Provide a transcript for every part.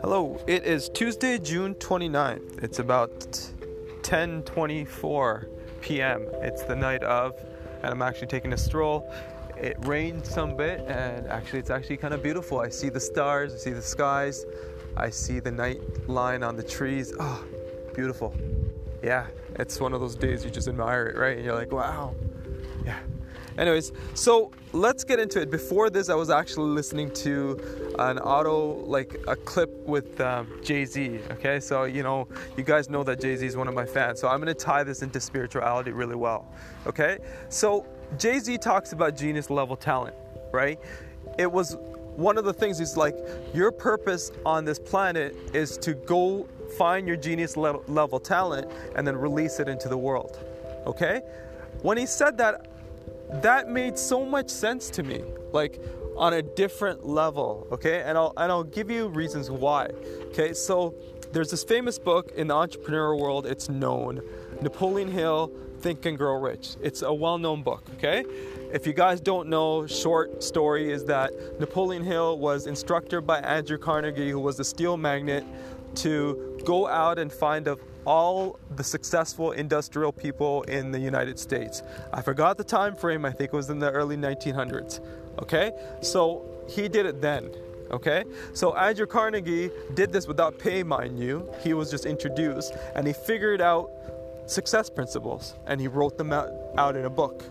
Hello, it is Tuesday, June 29th. It's about 10:24 p.m. It's the night of and I'm actually taking a stroll. It rained some bit and actually it's actually kind of beautiful. I see the stars, I see the skies, I see the night line on the trees. Oh, beautiful. Yeah, it's one of those days you just admire it, right? And you're like, wow. Yeah. Anyways, so let's get into it. Before this, I was actually listening to an auto, like a clip with um, Jay Z. Okay, so you know, you guys know that Jay Z is one of my fans. So I'm gonna tie this into spirituality really well. Okay, so Jay Z talks about genius level talent, right? It was one of the things he's like, your purpose on this planet is to go find your genius level, level talent and then release it into the world. Okay? When he said that, that made so much sense to me like on a different level okay? And I'll and I'll give you reasons why okay? So there's this famous book in the entrepreneurial world. It's known Napoleon Hill Think and Grow Rich. It's a well-known book okay? If you guys don't know short story is that Napoleon Hill was instructor by Andrew Carnegie who was a steel magnate to go out and find a all the successful industrial people in the United States. I forgot the time frame, I think it was in the early 1900s. Okay? So he did it then. Okay? So Andrew Carnegie did this without pay, mind you. He was just introduced and he figured out success principles and he wrote them out, out in a book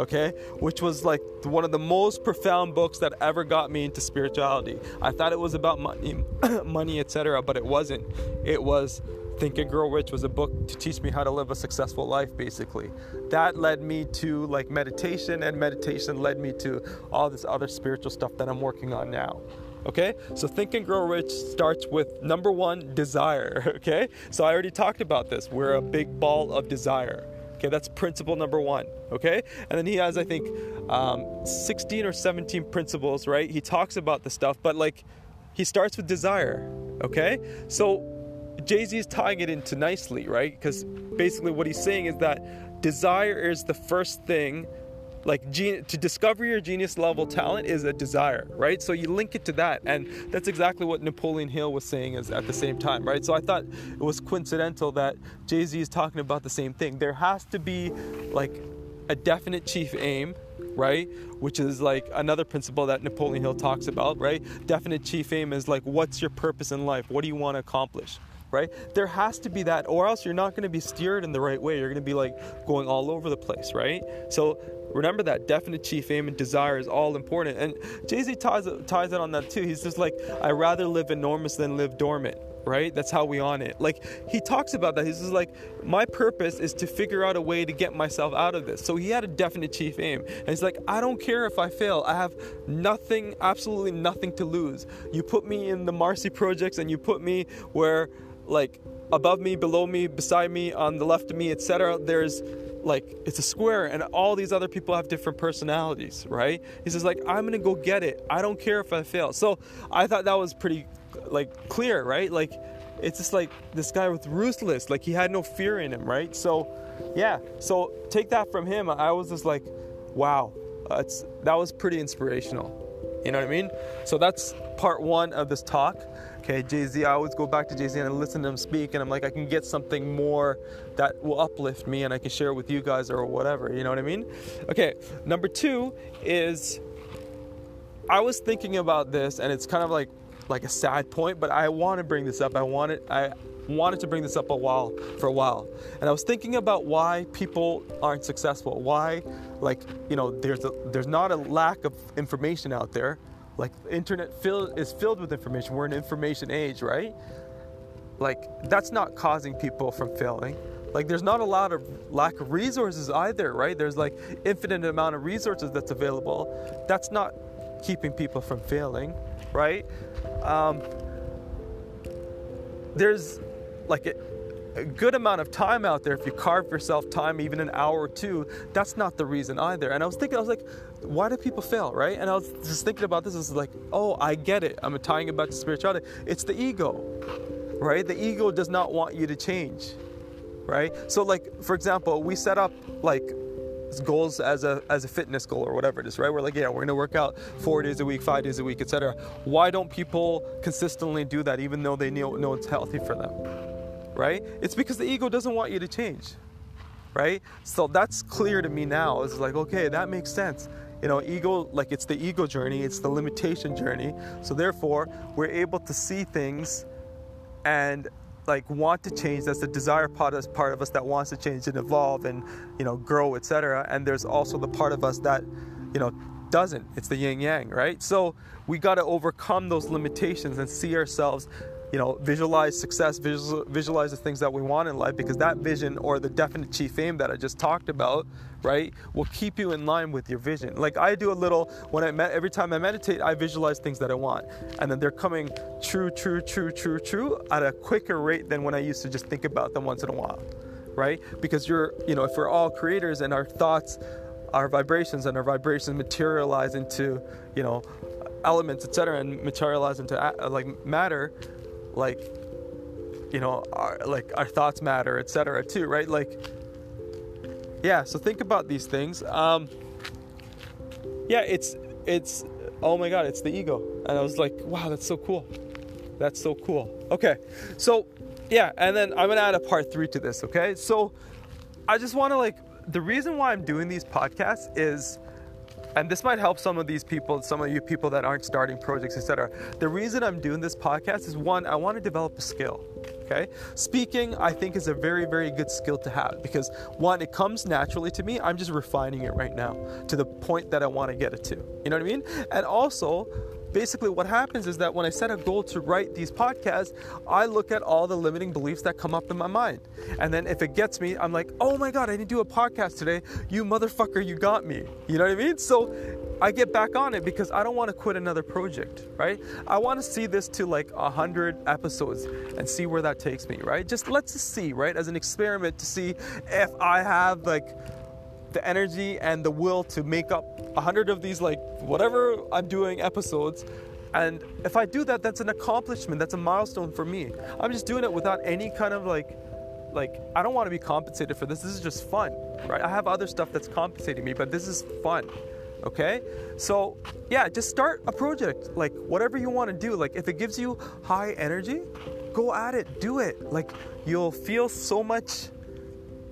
okay which was like one of the most profound books that ever got me into spirituality i thought it was about money money etc but it wasn't it was Think and Grow Rich was a book to teach me how to live a successful life, basically. That led me to like meditation, and meditation led me to all this other spiritual stuff that I'm working on now. Okay, so Think and Grow Rich starts with number one, desire. Okay, so I already talked about this. We're a big ball of desire. Okay, that's principle number one. Okay, and then he has, I think, um, 16 or 17 principles, right? He talks about the stuff, but like he starts with desire. Okay, so Jay Z is tying it into nicely, right? Because basically what he's saying is that desire is the first thing. Like to discover your genius level talent is a desire, right? So you link it to that, and that's exactly what Napoleon Hill was saying is at the same time, right? So I thought it was coincidental that Jay Z is talking about the same thing. There has to be like a definite chief aim, right? Which is like another principle that Napoleon Hill talks about, right? Definite chief aim is like, what's your purpose in life? What do you want to accomplish? right? There has to be that, or else you're not going to be steered in the right way. You're going to be like going all over the place, right? So remember that definite chief aim and desire is all important. And Jay Z ties, ties it on that too. He's just like, I rather live enormous than live dormant right? That's how we on it. Like he talks about that. He's just like, my purpose is to figure out a way to get myself out of this. So he had a definite chief aim. And he's like, I don't care if I fail. I have nothing, absolutely nothing to lose. You put me in the Marcy projects and you put me where like above me, below me, beside me, on the left of me, etc. There's like it's a square and all these other people have different personalities, right? He says like I'm to go get it. I don't care if I fail. So, I thought that was pretty like clear, right? Like it's just like this guy was ruthless, like he had no fear in him, right? So, yeah. So, take that from him. I was just like, wow. Uh, that's that was pretty inspirational. You know what I mean? So that's part 1 of this talk. Okay, Jay Z, I always go back to Jay Z and I listen to him speak, and I'm like, I can get something more that will uplift me and I can share with you guys or whatever, you know what I mean? Okay, number two is I was thinking about this, and it's kind of like like a sad point, but I want to bring this up. I wanted I wanted to bring this up a while for a while, and I was thinking about why people aren't successful. Why, like you know, there's a, there's not a lack of information out there like internet fill, is filled with information. We're in information age, right? Like that's not causing people from failing. Like there's not a lot of lack of resources either, right? There's like infinite amount of resources that's available. That's not keeping people from failing, right? Um, there's like a, good amount of time out there. If you carve yourself time, even an hour or two, that's not the reason either. And I was thinking, I was like, why do people fail, right? And I was just thinking about this. It's like, oh, I get it. I'm tying it back to spirituality. It's the ego, right? The ego does not want you to change, right? So, like, for example, we set up like goals as a as a fitness goal or whatever it is, right? We're like, yeah, we're gonna work out four days a week, five days a week, etc. Why don't people consistently do that even though they know, know it's healthy for them? Right? It's because the ego doesn't want you to change. Right? So that's clear to me now. It's like, okay, that makes sense. You know, ego, like it's the ego journey, it's the limitation journey. So therefore, we're able to see things and like want to change that's the desire part of, part of us that wants to change and evolve and you know grow etc and there's also the part of us that you know doesn't it's the yin yang right so we got to overcome those limitations and see ourselves you know, visualize success, visual, visualize the things that we want in life because that vision or the definite chief aim that I just talked about, right, will keep you in line with your vision. Like I do a little when I met every time I meditate, I visualize things that I want, and then they're coming true, true, true, true, true at a quicker rate than when I used to just think about them once in a while, right? Because you're, you know, if we're all creators and our thoughts our vibrations and our vibrations materialize into you know elements etc and materialize into uh, like matter like you know our, like our thoughts matter etc too right? Like yeah so think about these things. Um yeah it's it's oh my god it's the ego. And i was like wow that's so cool. That's so cool. Okay so yeah and then i'm gonna add a part three to this okay? So i just want to like the reason why i'm doing these podcasts is and this might help some of these people, some of you people that aren't starting projects, etc. The reason I'm doing this podcast is one, I want to develop a skill. Okay, speaking I think is a very, very good skill to have because one, it comes naturally to me. I'm just refining it right now to the point that I want to get it to. You know what I mean? And also, basically what happens is that when I set a goal to write these podcasts, I look at all the limiting beliefs that come up in my mind. And then if it gets me, I'm like, oh my God, I didn't do a podcast today. You motherfucker, you got me. You know what I mean? So I get back on it because I don't want to quit another project, right? I want to see this to like a hundred episodes and see where that takes me, right? Just let's just see, right? As an experiment to see if I have like the energy and the will to make up a hundred of these like whatever I'm doing episodes. And if I do that, that's an accomplishment. That's a milestone for me. I'm just doing it without any kind of like like I don't want to be compensated for this. This is just fun, right? I have other stuff that's compensating me, but this is fun. Okay? So, yeah, just start a project. Like whatever you want to do. Like if it gives you high energy, go at it. Do it. Like you'll feel so much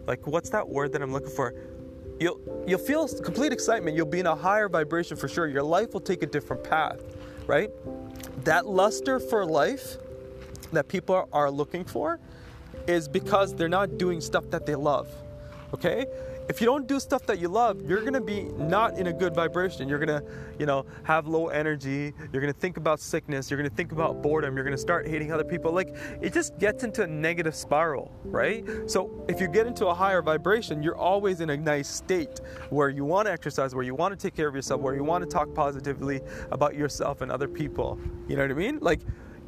like what's that word that I'm looking for? You'll you'll feel complete excitement. You'll be in a higher vibration for sure. Your life will take a different path right? That luster for life that people are looking for is because they're not doing stuff that they love okay if you don't do stuff that you love, you're gonna be not in a good vibration. You're gonna, you know, have low energy. You're gonna think about sickness. You're gonna think about boredom. You're gonna start hating other people. Like it just gets into a negative spiral, right? So if you get into a higher vibration, you're always in a nice state where you want to exercise, where you want to take care of yourself, where you want to talk positively about yourself and other people. You know what I mean? Like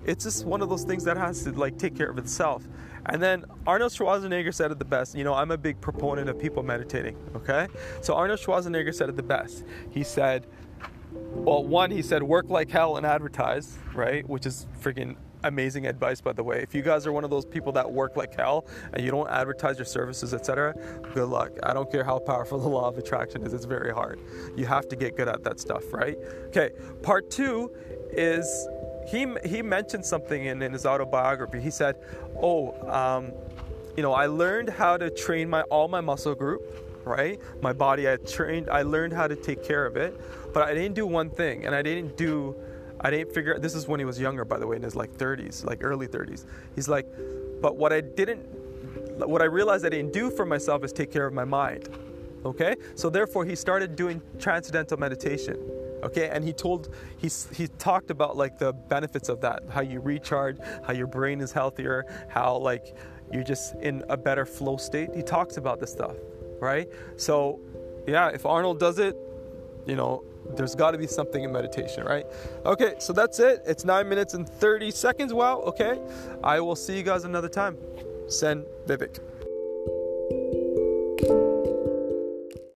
it's just one of those things that has to like take care of itself. And then Arnold Schwarzenegger said it the best. You know, I'm a big proponent of people meditating, okay? So Arnold Schwarzenegger said it the best. He said, well, one, he said, work like hell and advertise, right? Which is freaking amazing advice, by the way. If you guys are one of those people that work like hell and you don't advertise your services, etc., good luck. I don't care how powerful the law of attraction is, it's very hard. You have to get good at that stuff, right? Okay, part two is he he mentioned something in, in his autobiography. He said, "Oh, um, you know, I learned how to train my all my muscle group, right? My body. I trained. I learned how to take care of it, but I didn't do one thing, and I didn't do." I didn't figure this is when he was younger by the way in his like 30s like early 30s he's like but what I didn't what I realized I didn't do for myself is take care of my mind okay so therefore he started doing transcendental meditation okay and he told he, he talked about like the benefits of that how you recharge how your brain is healthier how like you're just in a better flow state. He talks about this stuff right? So yeah if arnold does it you know there's got to be something in meditation right? Okay so that's it. It's 9 minutes and 30 seconds. Wow okay. I will see you guys another time. Send vivek